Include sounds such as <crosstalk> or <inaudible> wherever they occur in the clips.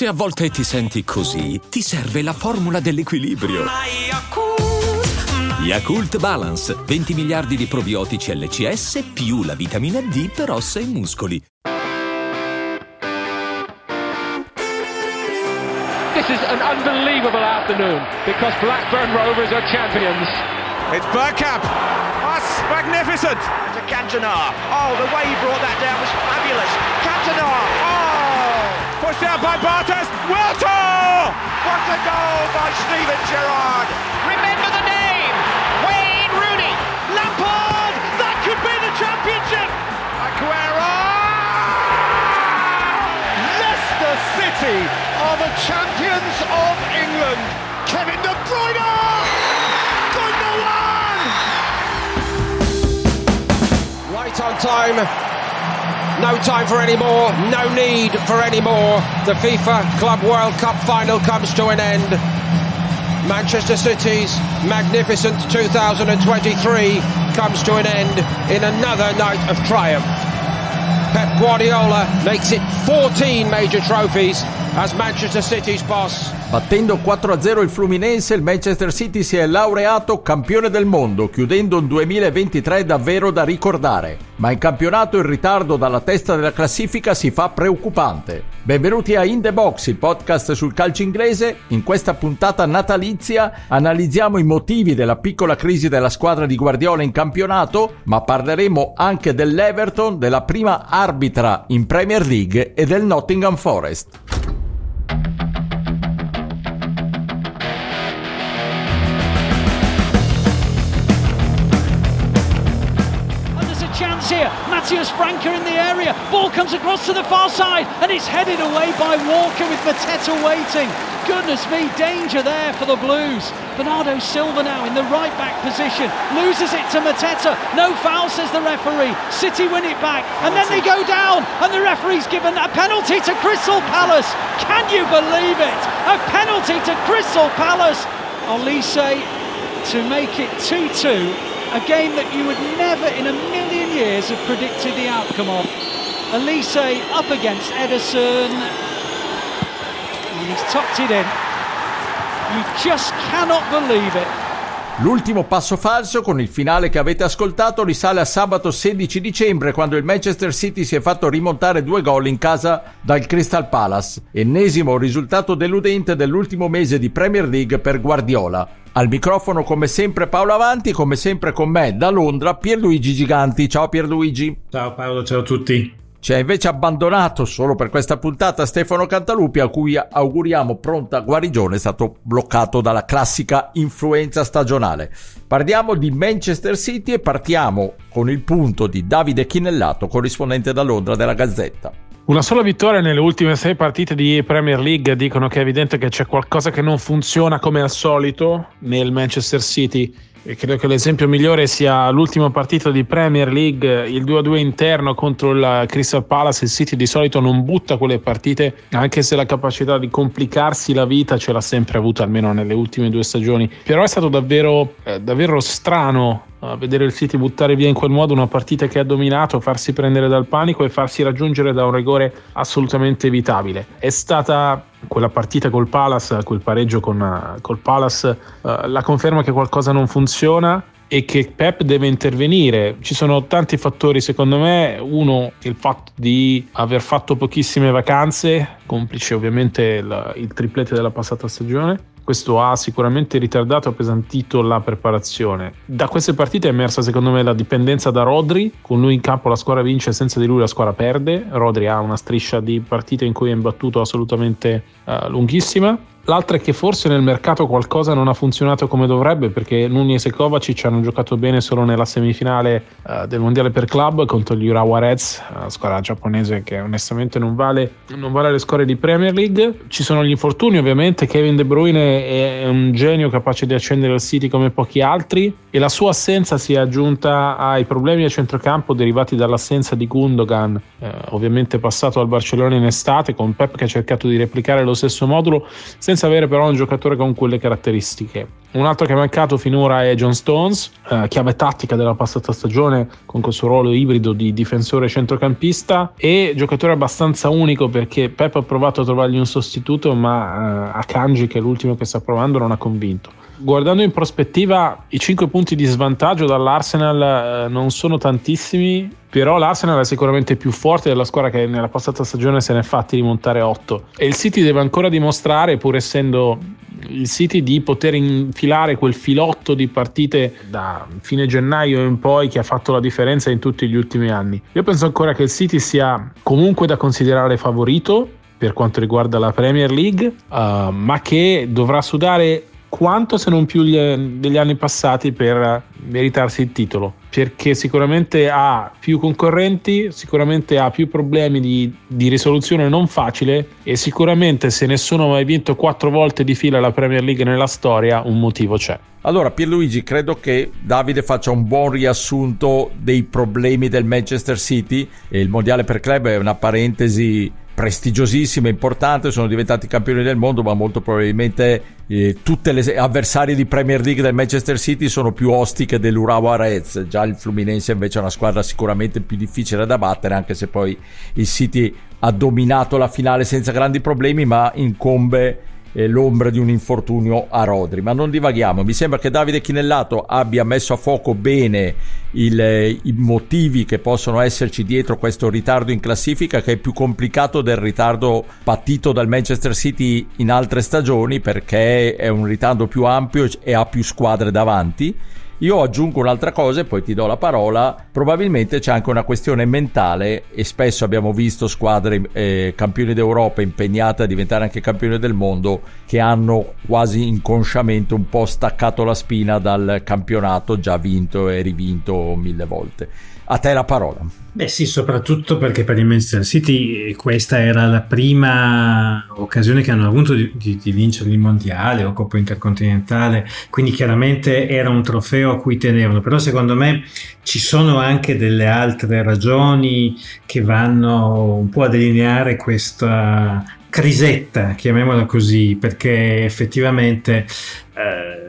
Se a volte ti senti così, ti serve la formula dell'equilibrio. Yakult Balance, 20 miliardi di probiotici LCS più la vitamina D per ossa e muscoli. This is an unbelievable afternoon because Blackburn Rovers are champions. It's Burkamp. That's magnificent. To Cantona. Oh, the way he brought that down was fabulous. Cantona. Oh! Pushed out by Bartes. Wiltor! What a goal by Steven Gerrard. Remember the name. Wayne Rooney. Lampard. That could be the championship. Aguero! Leicester City are the champions of England. Kevin De Bruyne. Gundogan. Right on time. No time for any more. No need for any more. The FIFA Club World Cup final comes to an end. Manchester City's magnificent 2023 comes to an end in another night of triumph. Pep Guardiola makes it 14 major trophies as Manchester City's boss. Battendo 4-0 il Fluminense, il Manchester City si è laureato campione del mondo, chiudendo un 2023 davvero da ricordare. Ma in campionato il ritardo dalla testa della classifica si fa preoccupante. Benvenuti a In The Box, il podcast sul calcio inglese. In questa puntata natalizia analizziamo i motivi della piccola crisi della squadra di Guardiola in campionato, ma parleremo anche dell'Everton, della prima arbitra in Premier League e del Nottingham Forest. Here. Matthias Franca in the area. Ball comes across to the far side and it's headed away by Walker with Mateta waiting. Goodness me, danger there for the Blues. Bernardo Silva now in the right back position. Loses it to Mateta. No foul, says the referee. City win it back. And then they go down. And the referee's given a penalty to Crystal Palace. Can you believe it? A penalty to Crystal Palace. Olise to make it 2 2 a game that you would never in a million years have predicted the outcome of. Elise up against Edison. And he's tucked it in. You just cannot believe it. L'ultimo passo falso con il finale che avete ascoltato risale a sabato 16 dicembre quando il Manchester City si è fatto rimontare due gol in casa dal Crystal Palace, ennesimo risultato deludente dell'ultimo mese di Premier League per Guardiola. Al microfono come sempre Paolo Avanti, come sempre con me da Londra Pierluigi Giganti. Ciao Pierluigi. Ciao Paolo, ciao a tutti. Ci ha invece abbandonato solo per questa puntata Stefano Cantalupi a cui auguriamo pronta guarigione, è stato bloccato dalla classica influenza stagionale. Parliamo di Manchester City e partiamo con il punto di Davide Chinellato, corrispondente da Londra della Gazzetta. Una sola vittoria nelle ultime sei partite di Premier League dicono che è evidente che c'è qualcosa che non funziona come al solito nel Manchester City. E credo che l'esempio migliore sia l'ultima partita di Premier League, il 2-2 interno contro il Crystal Palace. Il City di solito non butta quelle partite, anche se la capacità di complicarsi la vita ce l'ha sempre avuta, almeno nelle ultime due stagioni. Però è stato davvero, eh, davvero strano a vedere il City buttare via in quel modo una partita che ha dominato, farsi prendere dal panico e farsi raggiungere da un rigore assolutamente evitabile. È stata quella partita col Palace, quel pareggio con, col Palace, uh, la conferma che qualcosa non funziona e che Pep deve intervenire. Ci sono tanti fattori, secondo me. Uno, il fatto di aver fatto pochissime vacanze, complice ovviamente il, il triplete della passata stagione questo ha sicuramente ritardato e appesantito la preparazione. Da queste partite è emersa secondo me la dipendenza da Rodri, con lui in campo la squadra vince, senza di lui la squadra perde. Rodri ha una striscia di partite in cui è imbattuto assolutamente uh, lunghissima. L'altra è che forse nel mercato qualcosa non ha funzionato come dovrebbe perché Nunez e Kovacic hanno giocato bene solo nella semifinale uh, del mondiale per club contro gli Urawa Reds, la squadra giapponese che onestamente non vale, non vale le score di Premier League. Ci sono gli infortuni ovviamente, Kevin De Bruyne è un genio capace di accendere il City come pochi altri. E la sua assenza si è aggiunta ai problemi a centrocampo derivati dall'assenza di Gundogan, eh, ovviamente passato al Barcellona in estate con Pep che ha cercato di replicare lo stesso modulo senza avere però un giocatore con quelle caratteristiche. Un altro che è mancato finora è John Stones, eh, chiave tattica della passata stagione con questo ruolo ibrido di difensore centrocampista e giocatore abbastanza unico perché Pep ha provato a trovargli un sostituto ma eh, Akanji che è l'ultimo che sta provando non ha convinto. Guardando in prospettiva i 5 punti di svantaggio dall'Arsenal eh, non sono tantissimi, però l'Arsenal è sicuramente più forte della squadra che nella passata stagione se ne è fatti rimontare 8 e il City deve ancora dimostrare pur essendo il City di poter infilare quel filotto di partite da fine gennaio in poi che ha fatto la differenza in tutti gli ultimi anni. Io penso ancora che il City sia comunque da considerare favorito per quanto riguarda la Premier League, uh, ma che dovrà sudare quanto se non più degli anni passati per meritarsi il titolo perché sicuramente ha più concorrenti, sicuramente ha più problemi di, di, risoluzione non facile e sicuramente se nessuno ha mai vinto quattro volte di fila la Premier League nella storia un motivo c'è. Allora Pierluigi, credo che Davide faccia un buon riassunto dei problemi del Manchester City e il Mondiale per Club è una parentesi prestigiosissima, importante, sono diventati campioni del mondo, ma molto probabilmente eh, tutte le avversarie di Premier League del Manchester City sono più ostiche dell'Urawa Reds, già il Fluminense invece è una squadra sicuramente più difficile da battere, anche se poi il City ha dominato la finale senza grandi problemi, ma incombe l'ombra di un infortunio a Rodri. Ma non divaghiamo, mi sembra che Davide Chinellato abbia messo a fuoco bene il, eh, i motivi che possono esserci dietro questo ritardo in classifica che è più complicato del ritardo patito dal Manchester City in altre stagioni perché è un ritardo più ampio e ha più squadre davanti io aggiungo un'altra cosa e poi ti do la parola. Probabilmente c'è anche una questione mentale e spesso abbiamo visto squadre eh, campioni d'Europa impegnate a diventare anche campioni del mondo che hanno quasi inconsciamente un po' staccato la spina dal campionato già vinto e rivinto mille volte. A te la parola. Beh sì, soprattutto perché per il Manchester City questa era la prima occasione che hanno avuto di, di, di, vincere il mondiale o Coppa Intercontinentale, quindi chiaramente era un trofeo a cui tenevano, però secondo me ci sono anche delle altre ragioni che vanno un po' a delineare questa crisetta, chiamiamola così, perché effettivamente... Eh,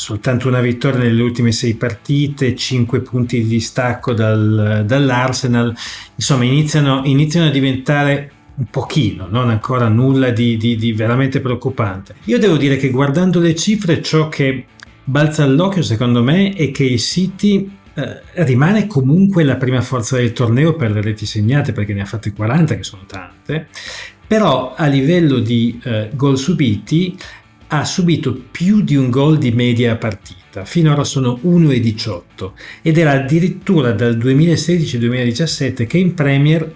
soltanto una vittoria nelle ultime sei partite, 5 punti di distacco dal, dall'Arsenal, insomma iniziano, iniziano, a diventare un pochino, non ancora nulla di, di, di veramente preoccupante. Io devo dire che guardando le cifre ciò che balza all'occhio secondo me è che il City eh, rimane comunque la prima forza del torneo per le reti segnate perché ne ha fatte 40 che sono tante però a livello di eh, gol subiti ha subito più di un gol di media partita, finora sono 1,18 ed era addirittura dal 2016-2017 che in Premier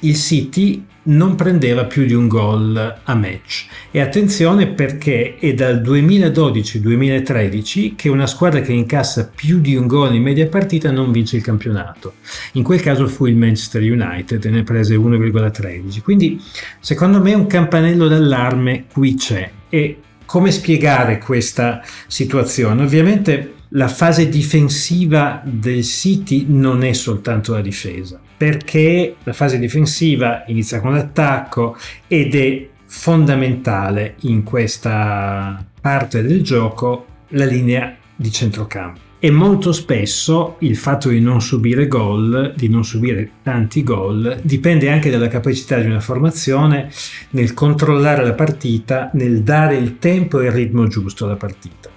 il City non prendeva più di un gol a match. E attenzione perché è dal 2012-2013 che una squadra che incassa più di un gol in media partita non vince il campionato. In quel caso fu il Manchester United e ne prese 1,13. Quindi secondo me un campanello d'allarme qui c'è e come spiegare questa situazione? Ovviamente la fase difensiva del City non è soltanto la difesa, perché la fase difensiva inizia con l'attacco ed è fondamentale in questa parte del gioco la linea di centrocampo e molto spesso il fatto di non subire gol, di non subire tanti gol, dipende anche dalla capacità di una formazione nel controllare la partita, nel dare il tempo e il ritmo giusto alla partita.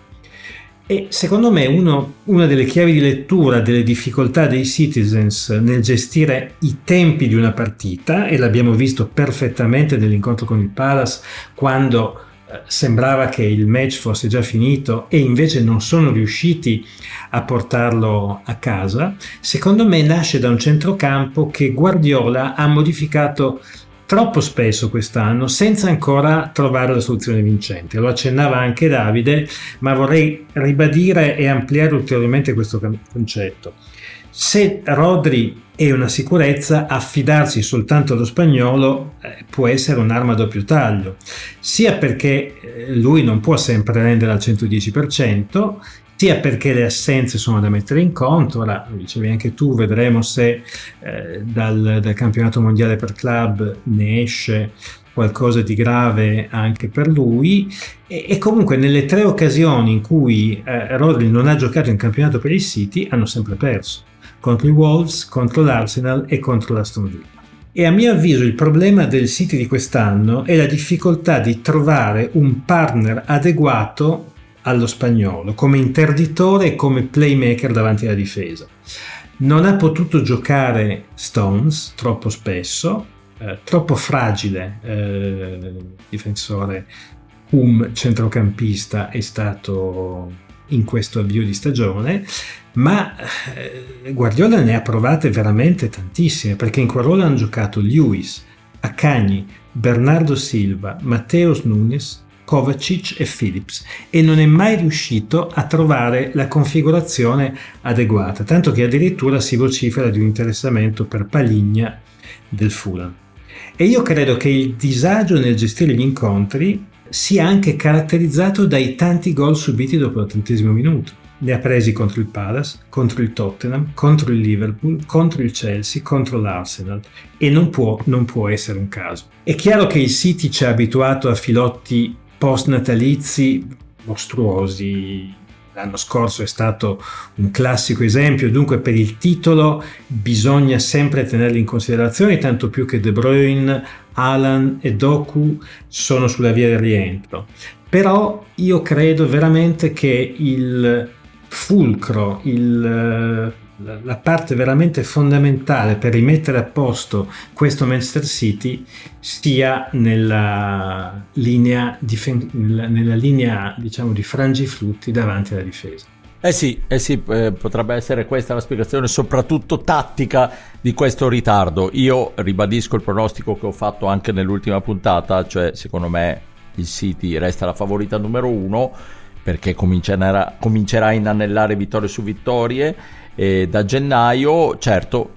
E secondo me uno, una delle chiavi di lettura delle difficoltà dei citizens nel gestire i tempi di una partita, e l'abbiamo visto perfettamente nell'incontro con il Palace, quando sembrava che il match fosse già finito e invece non sono riusciti a portarlo a casa, secondo me nasce da un centrocampo che Guardiola ha modificato troppo spesso quest'anno senza ancora trovare la soluzione vincente. Lo accennava anche Davide, ma vorrei ribadire e ampliare ulteriormente questo concetto. Se Rodri è una sicurezza, affidarsi soltanto allo spagnolo eh, può essere un'arma a doppio taglio, sia perché eh, lui non può sempre rendere al 110%, sia perché le assenze sono da mettere in conto, ora lo dicevi anche tu, vedremo se eh, dal, dal, campionato mondiale per club ne esce qualcosa di grave anche per lui. E, e comunque nelle tre occasioni in cui eh, Rodri non ha giocato in campionato per il City hanno sempre perso, contro i Wolves, contro l'Arsenal e contro l'Aston Villa. E a mio avviso il problema del City di quest'anno è la difficoltà di trovare un partner adeguato allo spagnolo come interditore e come playmaker davanti alla difesa. Non ha potuto giocare Stones troppo spesso, eh, troppo fragile eh, difensore um centrocampista è stato in questo avvio di stagione, ma eh, Guardiola ne ha provate veramente tantissime, perché in quel ruolo hanno giocato Lewis, Acagni, Bernardo Silva, Matteos Nunes, Kovacic e Phillips e non è mai riuscito a trovare la configurazione adeguata, tanto che addirittura si vocifera di un interessamento per Paligna del Fulham. E io credo che il disagio nel gestire gli incontri sia anche caratterizzato dai tanti gol subiti dopo il trentesimo minuto. Ne ha presi contro il Palace, contro il Tottenham, contro il Liverpool, contro il Chelsea, contro l'Arsenal e non può, non può essere un caso. È chiaro che il City ci ha abituato a filotti post natalizi mostruosi. L'anno scorso è stato un classico esempio, dunque per il titolo bisogna sempre tenerli in considerazione, tanto più che De Bruyne, Alan e Doku sono sulla via del rientro. Però io credo veramente che il fulcro, il la parte veramente fondamentale per rimettere a posto questo Manchester City sia nella linea, difen- nella linea diciamo, di frangiflutti davanti alla difesa. Eh sì, eh sì eh, potrebbe essere questa la spiegazione soprattutto tattica di questo ritardo. Io ribadisco il pronostico che ho fatto anche nell'ultima puntata, cioè secondo me il City resta la favorita numero uno perché comincerà, comincerà a inanellare vittorie su vittorie e da gennaio, certo,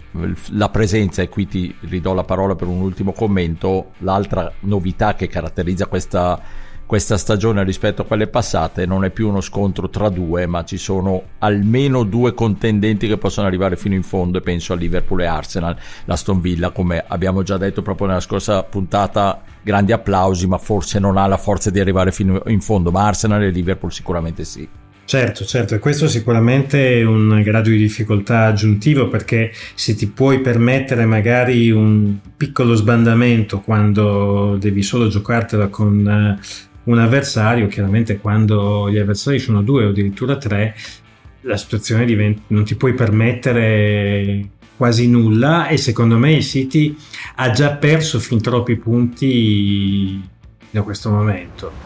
la presenza, e qui ti ridò la parola per un ultimo commento, l'altra novità che caratterizza questa, questa stagione rispetto a quelle passate non è più uno scontro tra due, ma ci sono almeno due contendenti che possono arrivare fino in fondo e penso a Liverpool e Arsenal, l'Aston Villa, come abbiamo già detto proprio nella scorsa puntata, grandi applausi, ma forse non ha la forza di arrivare fino in fondo, ma Arsenal e Liverpool sicuramente sì. Certo, certo, e questo sicuramente è un grado di difficoltà aggiuntivo perché se ti puoi permettere magari un piccolo sbandamento quando devi solo giocartela con eh, un avversario, chiaramente quando gli avversari sono due o addirittura tre, la situazione diventa, non ti puoi permettere quasi nulla e secondo me il City ha già perso fin troppi punti da questo momento.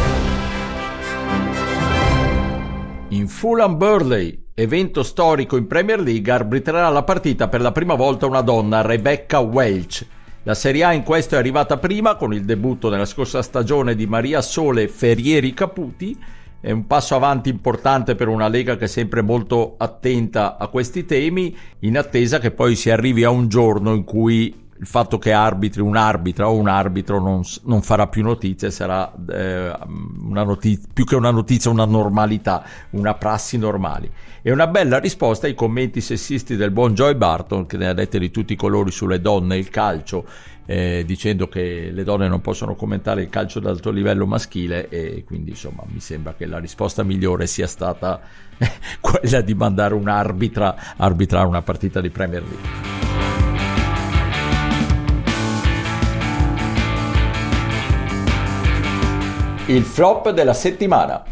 In Fulham Burley, evento storico in Premier League, arbitrerà la partita per la prima volta una donna, Rebecca Welch. La Serie A in questo è arrivata prima con il debutto nella scorsa stagione di Maria Sole Ferrieri Caputi. È un passo avanti importante per una Lega che è sempre molto attenta a questi temi, in attesa che poi si arrivi a un giorno in cui il fatto che arbitri un arbitra o un arbitro non, non farà più notizie, sarà eh, notizia, più che una notizia, una normalità, una prassi normale. E una bella risposta ai commenti sessisti del buon Joy Barton, che ne ha dette di tutti i colori sulle donne e il calcio, eh, dicendo che le donne non possono commentare il calcio ad alto livello maschile e quindi insomma mi sembra che la risposta migliore sia stata <laughs> quella di mandare un arbitra a arbitrare una partita di Premier League. Il flop della settimana.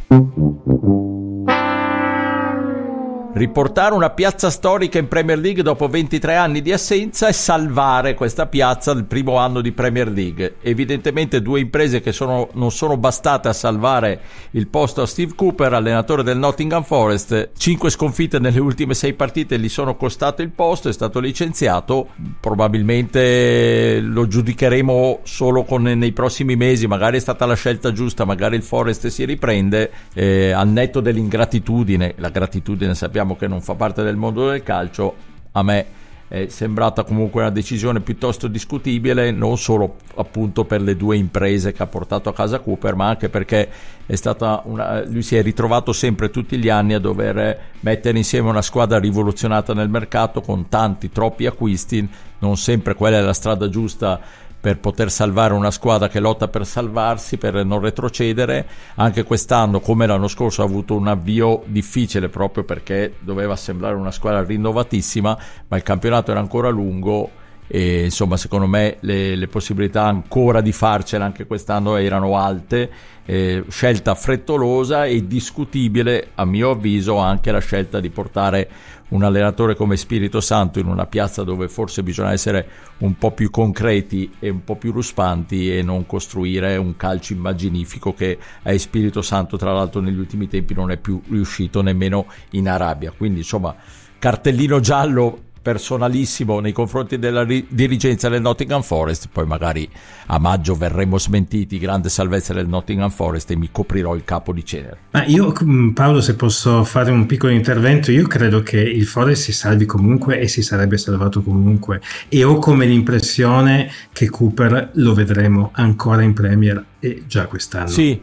Riportare una piazza storica in Premier League dopo 23 anni di assenza e salvare questa piazza del primo anno di Premier League. Evidentemente due imprese che sono, non sono bastate a salvare il posto a Steve Cooper, allenatore del Nottingham Forest. Cinque sconfitte nelle ultime sei partite gli sono costate il posto, è stato licenziato. Probabilmente lo giudicheremo solo con, nei prossimi mesi, magari è stata la scelta giusta, magari il Forest si riprende. Eh, al netto dell'ingratitudine, la gratitudine sappiamo sappiamo che non fa parte del mondo del calcio, a me è sembrata comunque una decisione piuttosto discutibile, non solo appunto per le due imprese che ha portato a casa Cooper, ma anche perché è una, lui si è ritrovato sempre tutti gli anni a dover mettere insieme una squadra rivoluzionata nel mercato con tanti, troppi acquisti, non sempre quella è la strada giusta per poter salvare una squadra che lotta per salvarsi, per non retrocedere. Anche quest'anno, come l'anno scorso, ha avuto un avvio difficile proprio perché doveva sembrare una squadra rinnovatissima, ma il campionato era ancora lungo e insomma secondo me le, le possibilità ancora di farcela anche quest'anno erano alte eh, scelta frettolosa e discutibile a mio avviso anche la scelta di portare un allenatore come Spirito Santo in una piazza dove forse bisogna essere un po' più concreti e un po' più ruspanti e non costruire un calcio immaginifico che a Spirito Santo tra l'altro negli ultimi tempi non è più riuscito nemmeno in Arabia. Quindi insomma cartellino giallo personalissimo nei confronti della ri- dirigenza del Nottingham Forest, poi magari a maggio verremo smentiti, grande salvezza del Nottingham Forest e mi coprirò il capo di cenere. Ma io mm, Paolo se posso fare un piccolo intervento, io credo che il Forest si salvi comunque e si sarebbe salvato comunque e ho come l'impressione che Cooper lo vedremo ancora in Premier e già quest'anno. Sì,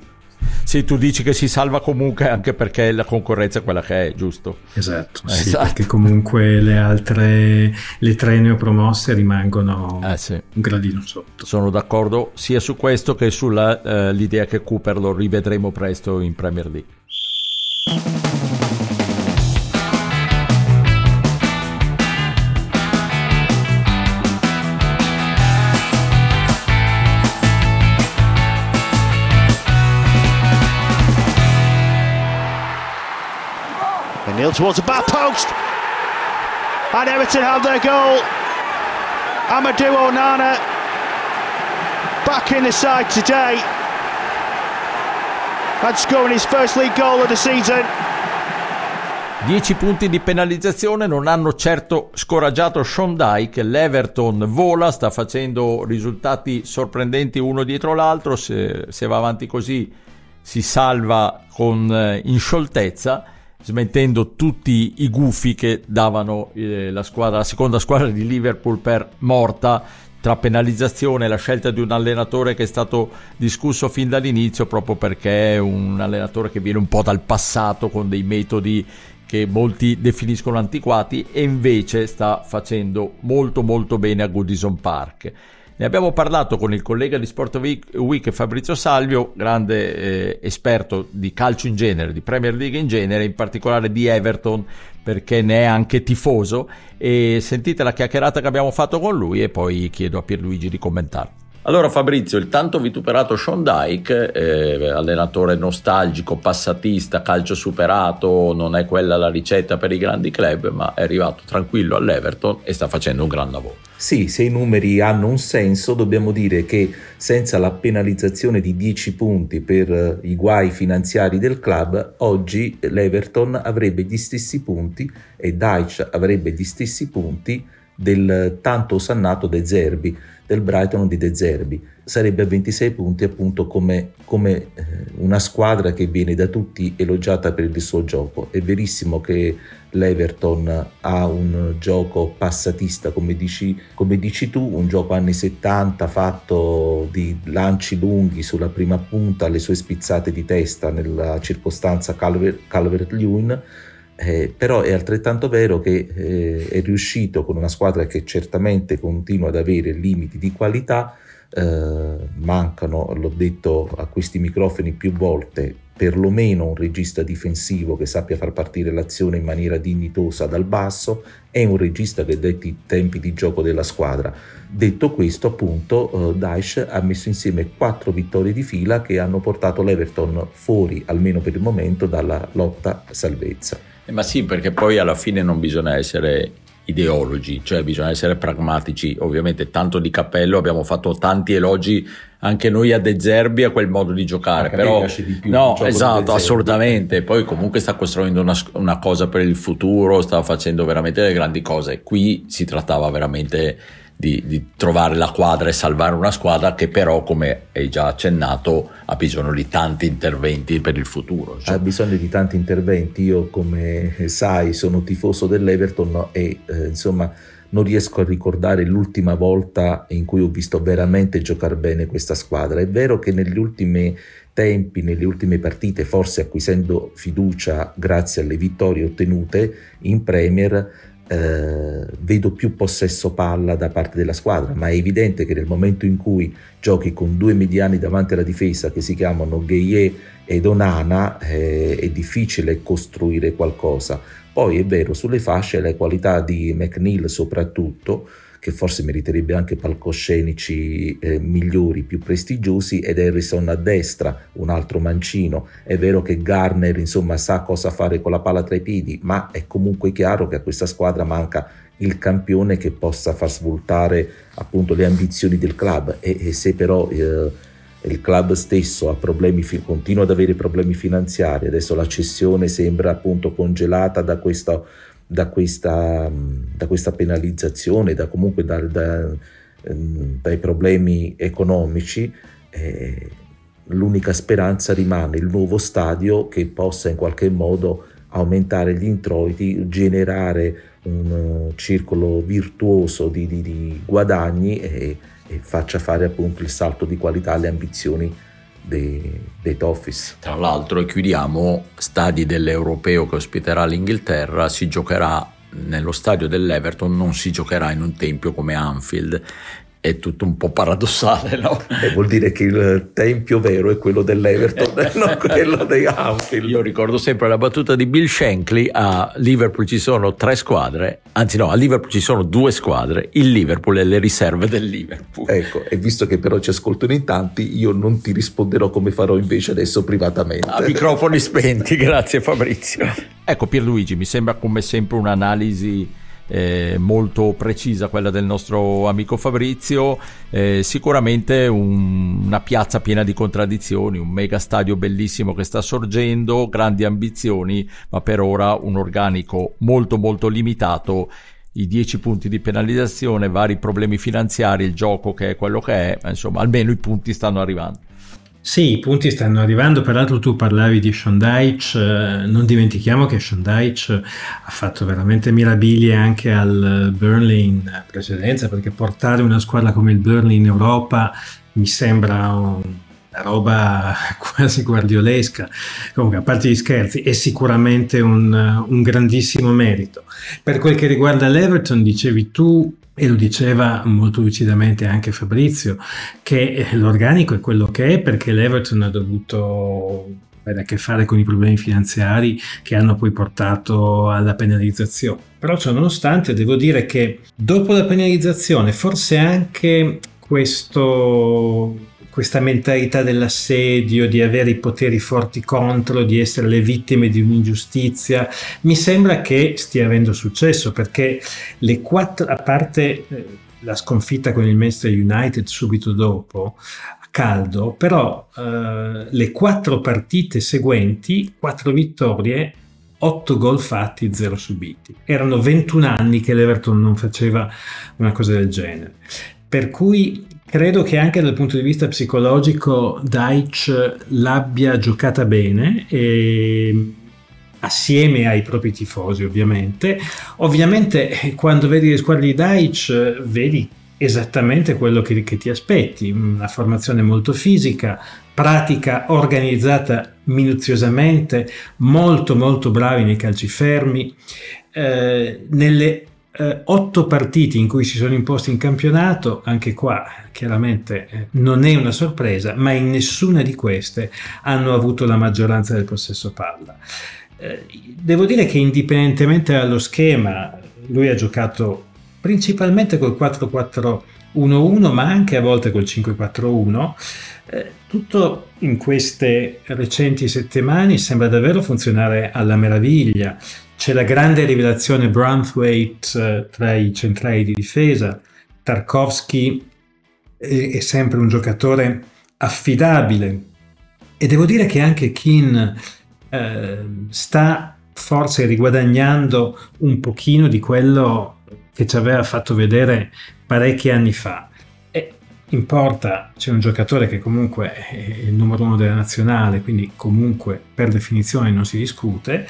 sì, tu dici che si salva comunque anche perché la concorrenza è quella che è, giusto? Esatto, eh, sì, esatto. perché comunque le altre, le tre neopromosse rimangono eh, sì. un gradino sotto. Sono d'accordo sia su questo che sull'idea eh, che Cooper lo rivedremo presto in Premier League. Neil towards the back post. And Everton have their goal. Amadou Onana back in the side today. And scoring his first league goal of the season. 10 punti di penalizzazione non hanno certo scoraggiato Sean Dyke, l'Everton vola, sta facendo risultati sorprendenti uno dietro l'altro, se, se va avanti così si salva con eh, in scioltezza smettendo tutti i gufi che davano eh, la, squadra, la seconda squadra di Liverpool per morta tra penalizzazione e la scelta di un allenatore che è stato discusso fin dall'inizio proprio perché è un allenatore che viene un po' dal passato con dei metodi che molti definiscono antiquati e invece sta facendo molto molto bene a Goodison Park. Ne abbiamo parlato con il collega di Sport Week Fabrizio Salvio, grande eh, esperto di calcio in genere, di Premier League in genere, in particolare di Everton, perché ne è anche tifoso. E sentite la chiacchierata che abbiamo fatto con lui e poi chiedo a Pierluigi di commentare. Allora Fabrizio, il tanto vituperato Sean Dyke, eh, allenatore nostalgico, passatista, calcio superato, non è quella la ricetta per i grandi club, ma è arrivato tranquillo all'Everton e sta facendo un gran lavoro. Sì, se i numeri hanno un senso, dobbiamo dire che senza la penalizzazione di 10 punti per eh, i guai finanziari del club, oggi l'Everton avrebbe gli stessi punti e Dyche avrebbe gli stessi punti del tanto osannato De Zerbi del Brighton di De Zerbi. Sarebbe a 26 punti appunto come, come eh, una squadra che viene da tutti elogiata per il suo gioco. È verissimo che l'Everton ha un gioco passatista, come dici, come dici tu, un gioco anni 70 fatto di lanci lunghi sulla prima punta, le sue spizzate di testa nella circostanza Calvert-Lewin eh, però è altrettanto vero che eh, è riuscito con una squadra che certamente continua ad avere limiti di qualità, eh, mancano, l'ho detto a questi microfoni più volte, perlomeno un regista difensivo che sappia far partire l'azione in maniera dignitosa dal basso e un regista che detti i tempi di gioco della squadra. Detto questo, appunto, eh, Daesh ha messo insieme quattro vittorie di fila che hanno portato l'Everton fuori, almeno per il momento, dalla lotta salvezza Eh, ma sì, perché poi alla fine non bisogna essere ideologi, cioè bisogna essere pragmatici. Ovviamente tanto di cappello, abbiamo fatto tanti elogi anche noi a De Zerbi a quel modo di giocare, Anche però di più no, esatto, assolutamente. Poi comunque sta costruendo una, una cosa per il futuro, sta facendo veramente delle grandi cose. Qui si trattava veramente di, di trovare la quadra e salvare una squadra che però, come hai già accennato, ha bisogno di tanti interventi per il futuro. Cioè, Ha bisogno di tanti interventi. Io, come sai, sono tifoso dell'Everton e eh, insomma non riesco a ricordare l'ultima volta in cui ho visto veramente giocare bene questa squadra. È vero che negli ultimi tempi, nelle ultime partite, forse acquisendo fiducia grazie alle vittorie ottenute in Premier, eh, vedo più possesso palla da parte della squadra, ma è evidente che nel momento in cui giochi con due mediani davanti alla difesa che si chiamano Gueye ed Onana, eh, è difficile costruire qualcosa. Poi è vero, sulle fasce le qualità di McNeil soprattutto, che forse meriterebbe anche palcoscenici eh, migliori, più prestigiosi, ed Harrison a destra, un altro mancino. È vero che Garner insomma sa cosa fare con la palla tra i piedi, ma è comunque chiaro che a questa squadra manca il campione che possa far svoltare appunto le ambizioni del club e, e se però eh, il club stesso ha problemi, continua ad avere problemi finanziari, adesso la cessione sembra appunto congelata da questa, da questa, da questa penalizzazione, da comunque da- da- ehm, dai problemi economici, eh, l'unica speranza rimane il nuovo stadio che possa in qualche modo aumentare gli introiti, generare un eh, circolo virtuoso di, di- di guadagni e, e faccia fare appunto il salto di qualità alle ambizioni dei, dei Toffees. Tra l'altro, e chiudiamo, stadi dell'Europeo che ospiterà l'Inghilterra, si giocherà nello stadio dell'Everton, non si giocherà in un tempio come Anfield. È tutto un po' paradossale, no? E vuol dire che il tempio vero è quello dell'Everton e <laughs> non quello di Anfield. Io ricordo sempre la battuta di Bill Shankly, a Liverpool ci sono tre squadre, anzi no, a Liverpool ci sono due squadre, il Liverpool e le riserve del Liverpool. Ecco, e visto che però ci ascoltano in tanti, io non ti risponderò come farò invece adesso privatamente. A microfoni spenti, <laughs> grazie Fabrizio. Ecco Pierluigi, mi sembra come sempre un'analisi eh, molto precisa quella del nostro amico Fabrizio, eh, sicuramente un- una piazza piena di contraddizioni, un mega stadio bellissimo che sta sorgendo, grandi ambizioni, ma per ora un organico molto molto limitato. I 10 punti di penalizzazione, vari problemi finanziari, il gioco che è quello che è, ma insomma almeno i punti stanno arrivando. Sì, i punti stanno arrivando, peraltro tu parlavi di Dyche, eh, non dimentichiamo che Dyche ha fatto veramente mirabilie anche al Burnley in precedenza, perché portare una squadra come il Burnley in Europa mi sembra un- una roba <laughs> quasi guardiolesca. Comunque, a parte gli scherzi, è sicuramente un, un grandissimo merito. Per quel che riguarda l'Everton, dicevi tu, e lo diceva molto lucidamente anche Fabrizio, che eh, l'organico è quello che è perché l'Everton ha dovuto avere a che fare con i problemi finanziari che hanno poi portato alla penalizzazione. Però ciò nonostante devo dire che dopo la penalizzazione forse anche questo, questa mentalità dell'assedio, di avere i poteri forti contro, di essere le vittime di un'ingiustizia, mi sembra che stia avendo successo perché le quattro, a parte eh, la sconfitta con il Manchester United subito dopo, a caldo, però eh, le quattro partite seguenti, quattro vittorie, 8 gol fatti, 0 subiti. Erano 21 anni che l'Everton non faceva una cosa del genere. Per cui credo che anche dal punto di vista psicologico Deitch l'abbia giocata bene e assieme ai propri tifosi ovviamente. Ovviamente eh, quando vedi le squadre di Deitch vedi esattamente quello che, che ti aspetti, una formazione molto fisica, pratica organizzata minuziosamente, molto molto bravi nei calci fermi. Eh, nelle eh, otto partite in cui si sono imposti in campionato, anche qua chiaramente eh, non è una sorpresa, ma in nessuna di queste hanno avuto la maggioranza del possesso palla. Eh, devo dire che indipendentemente dallo schema, lui ha giocato principalmente col 4-4-1-1, ma anche a volte col 5-4-1. Eh, tutto in queste recenti settimane sembra davvero funzionare alla meraviglia. C'è la grande rivelazione Brunthwaite eh, tra i centrali di difesa, Tarkovsky è, sempre un giocatore affidabile e devo dire che anche Keane eh, sta forse riguadagnando un pochino di quello che ci aveva fatto vedere parecchi anni fa. E in porta c'è un giocatore che comunque è il numero uno della nazionale, quindi comunque per definizione non si discute.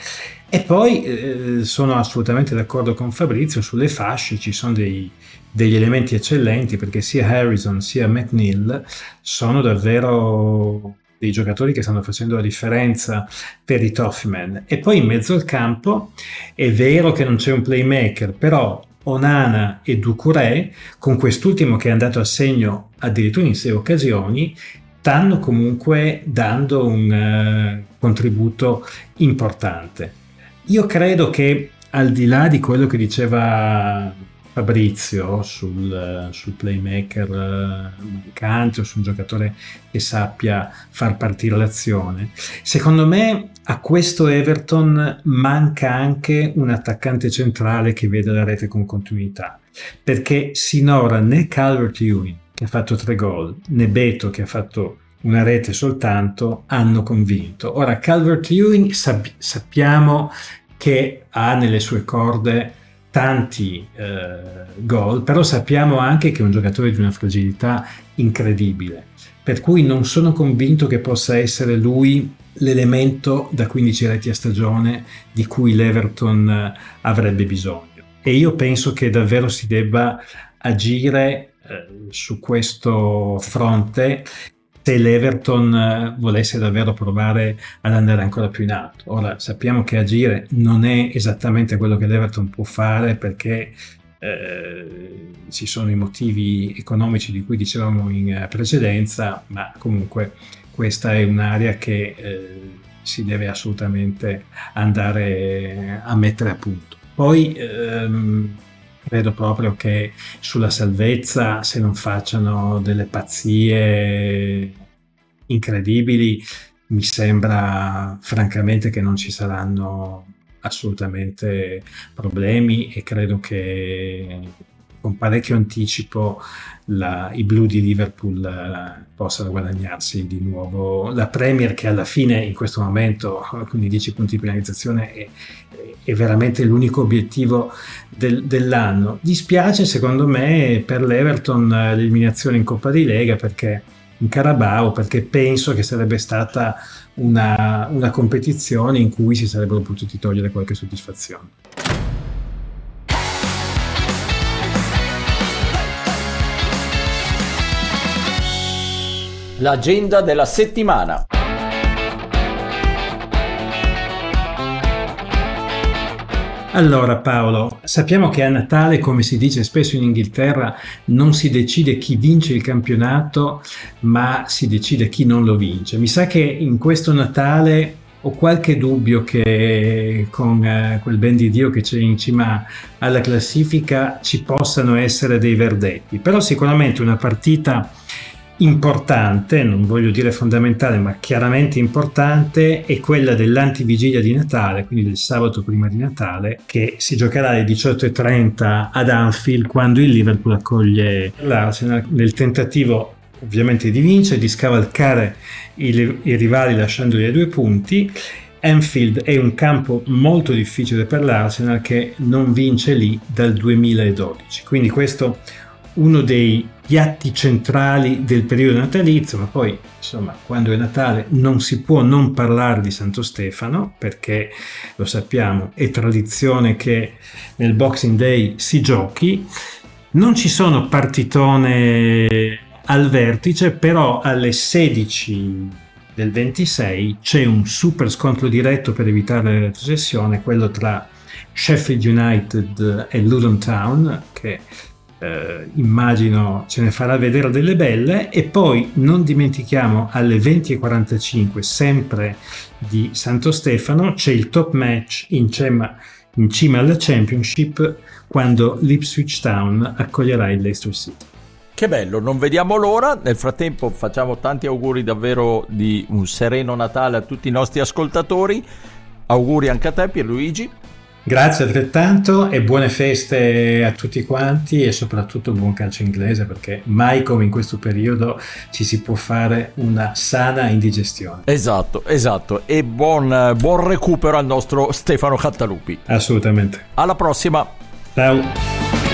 E poi eh, sono assolutamente d'accordo con Fabrizio sulle fasce, ci sono dei, degli elementi eccellenti perché sia Harrison sia McNeil sono davvero dei giocatori che stanno facendo la differenza per i Toffman. E poi in mezzo al campo è vero che non c'è un playmaker, però Onana e Ducouré, con quest'ultimo che è andato a segno addirittura in sei occasioni, stanno comunque dando un uh, contributo importante. Io credo che al di là di quello che diceva Fabrizio sul, sul playmaker eh, mancante o su un giocatore che sappia far partire l'azione. Secondo me a questo Everton manca anche un attaccante centrale che veda la rete con continuità, perché sinora né Calvert Ewing che ha fatto tre gol, né Beto che ha fatto una rete soltanto hanno convinto. Ora Calvert Ewing sap- sappiamo che ha nelle sue corde tanti eh, gol, però sappiamo anche che è un giocatore di una fragilità incredibile, per cui non sono convinto che possa essere lui l'elemento da 15 reti a stagione di cui l'Everton eh, avrebbe bisogno. E io penso che davvero si debba agire eh, su questo fronte se l'Everton eh, volesse davvero provare ad andare ancora più in alto. Ora sappiamo che agire non è esattamente quello che l'Everton può fare perché eh, ci sono i motivi economici di cui dicevamo in eh, precedenza, ma comunque questa è un'area che eh, si deve assolutamente andare a mettere a punto. Poi ehm, credo proprio che sulla salvezza, se non facciano delle pazzie incredibili, mi sembra francamente che non ci saranno assolutamente problemi e credo che con parecchio anticipo la, i blu di Liverpool uh, possano guadagnarsi di nuovo la Premier che alla fine in questo momento con i 10 punti di penalizzazione è, è veramente l'unico obiettivo del, dell'anno. Dispiace secondo me per l'Everton l'eliminazione in Coppa di Lega perché in Carabao perché penso che sarebbe stata una, una competizione in cui si sarebbero potuti togliere qualche soddisfazione. L'agenda della settimana. Allora Paolo, sappiamo che a Natale, come si dice spesso in Inghilterra, non si decide chi vince il campionato, ma si decide chi non lo vince. Mi sa che in questo Natale ho qualche dubbio che con eh, quel ben di Dio che c'è in cima alla classifica ci possano essere dei verdetti, però sicuramente una partita importante, non voglio dire fondamentale, ma chiaramente importante, è quella dell'antivigilia di Natale, quindi del sabato prima di Natale, che si giocherà alle 18.30 ad Anfield quando il Liverpool accoglie l'Arsenal nel tentativo ovviamente di vincere, di scavalcare i, i rivali lasciandoli a due punti. Anfield è un campo molto difficile per l'Arsenal che non vince lì dal 2012, quindi questo uno dei piatti centrali del periodo natalizio, ma poi insomma quando è Natale non si può non parlare di Santo Stefano perché lo sappiamo è tradizione che nel Boxing Day si giochi, non ci sono partitone al vertice, però alle 16 del 26 c'è un super scontro diretto per evitare la retrocessione, quello tra Sheffield United e Luton Town che eh, immagino ce ne farà vedere delle belle e poi non dimentichiamo alle 20.45 sempre di Santo Stefano c'è il top match in cima, in cima alla Championship quando l'Ipswich Town accoglierà il Leicester City. Che bello, non vediamo l'ora. Nel frattempo facciamo tanti auguri davvero di un sereno Natale a tutti i nostri ascoltatori. Auguri anche a te Pierluigi. Grazie altrettanto e buone feste a tutti quanti e soprattutto buon calcio inglese perché mai come in questo periodo ci si può fare una sana indigestione. Esatto, esatto. E buon, buon recupero al nostro Stefano Cattalupi. Assolutamente. Alla prossima. Ciao.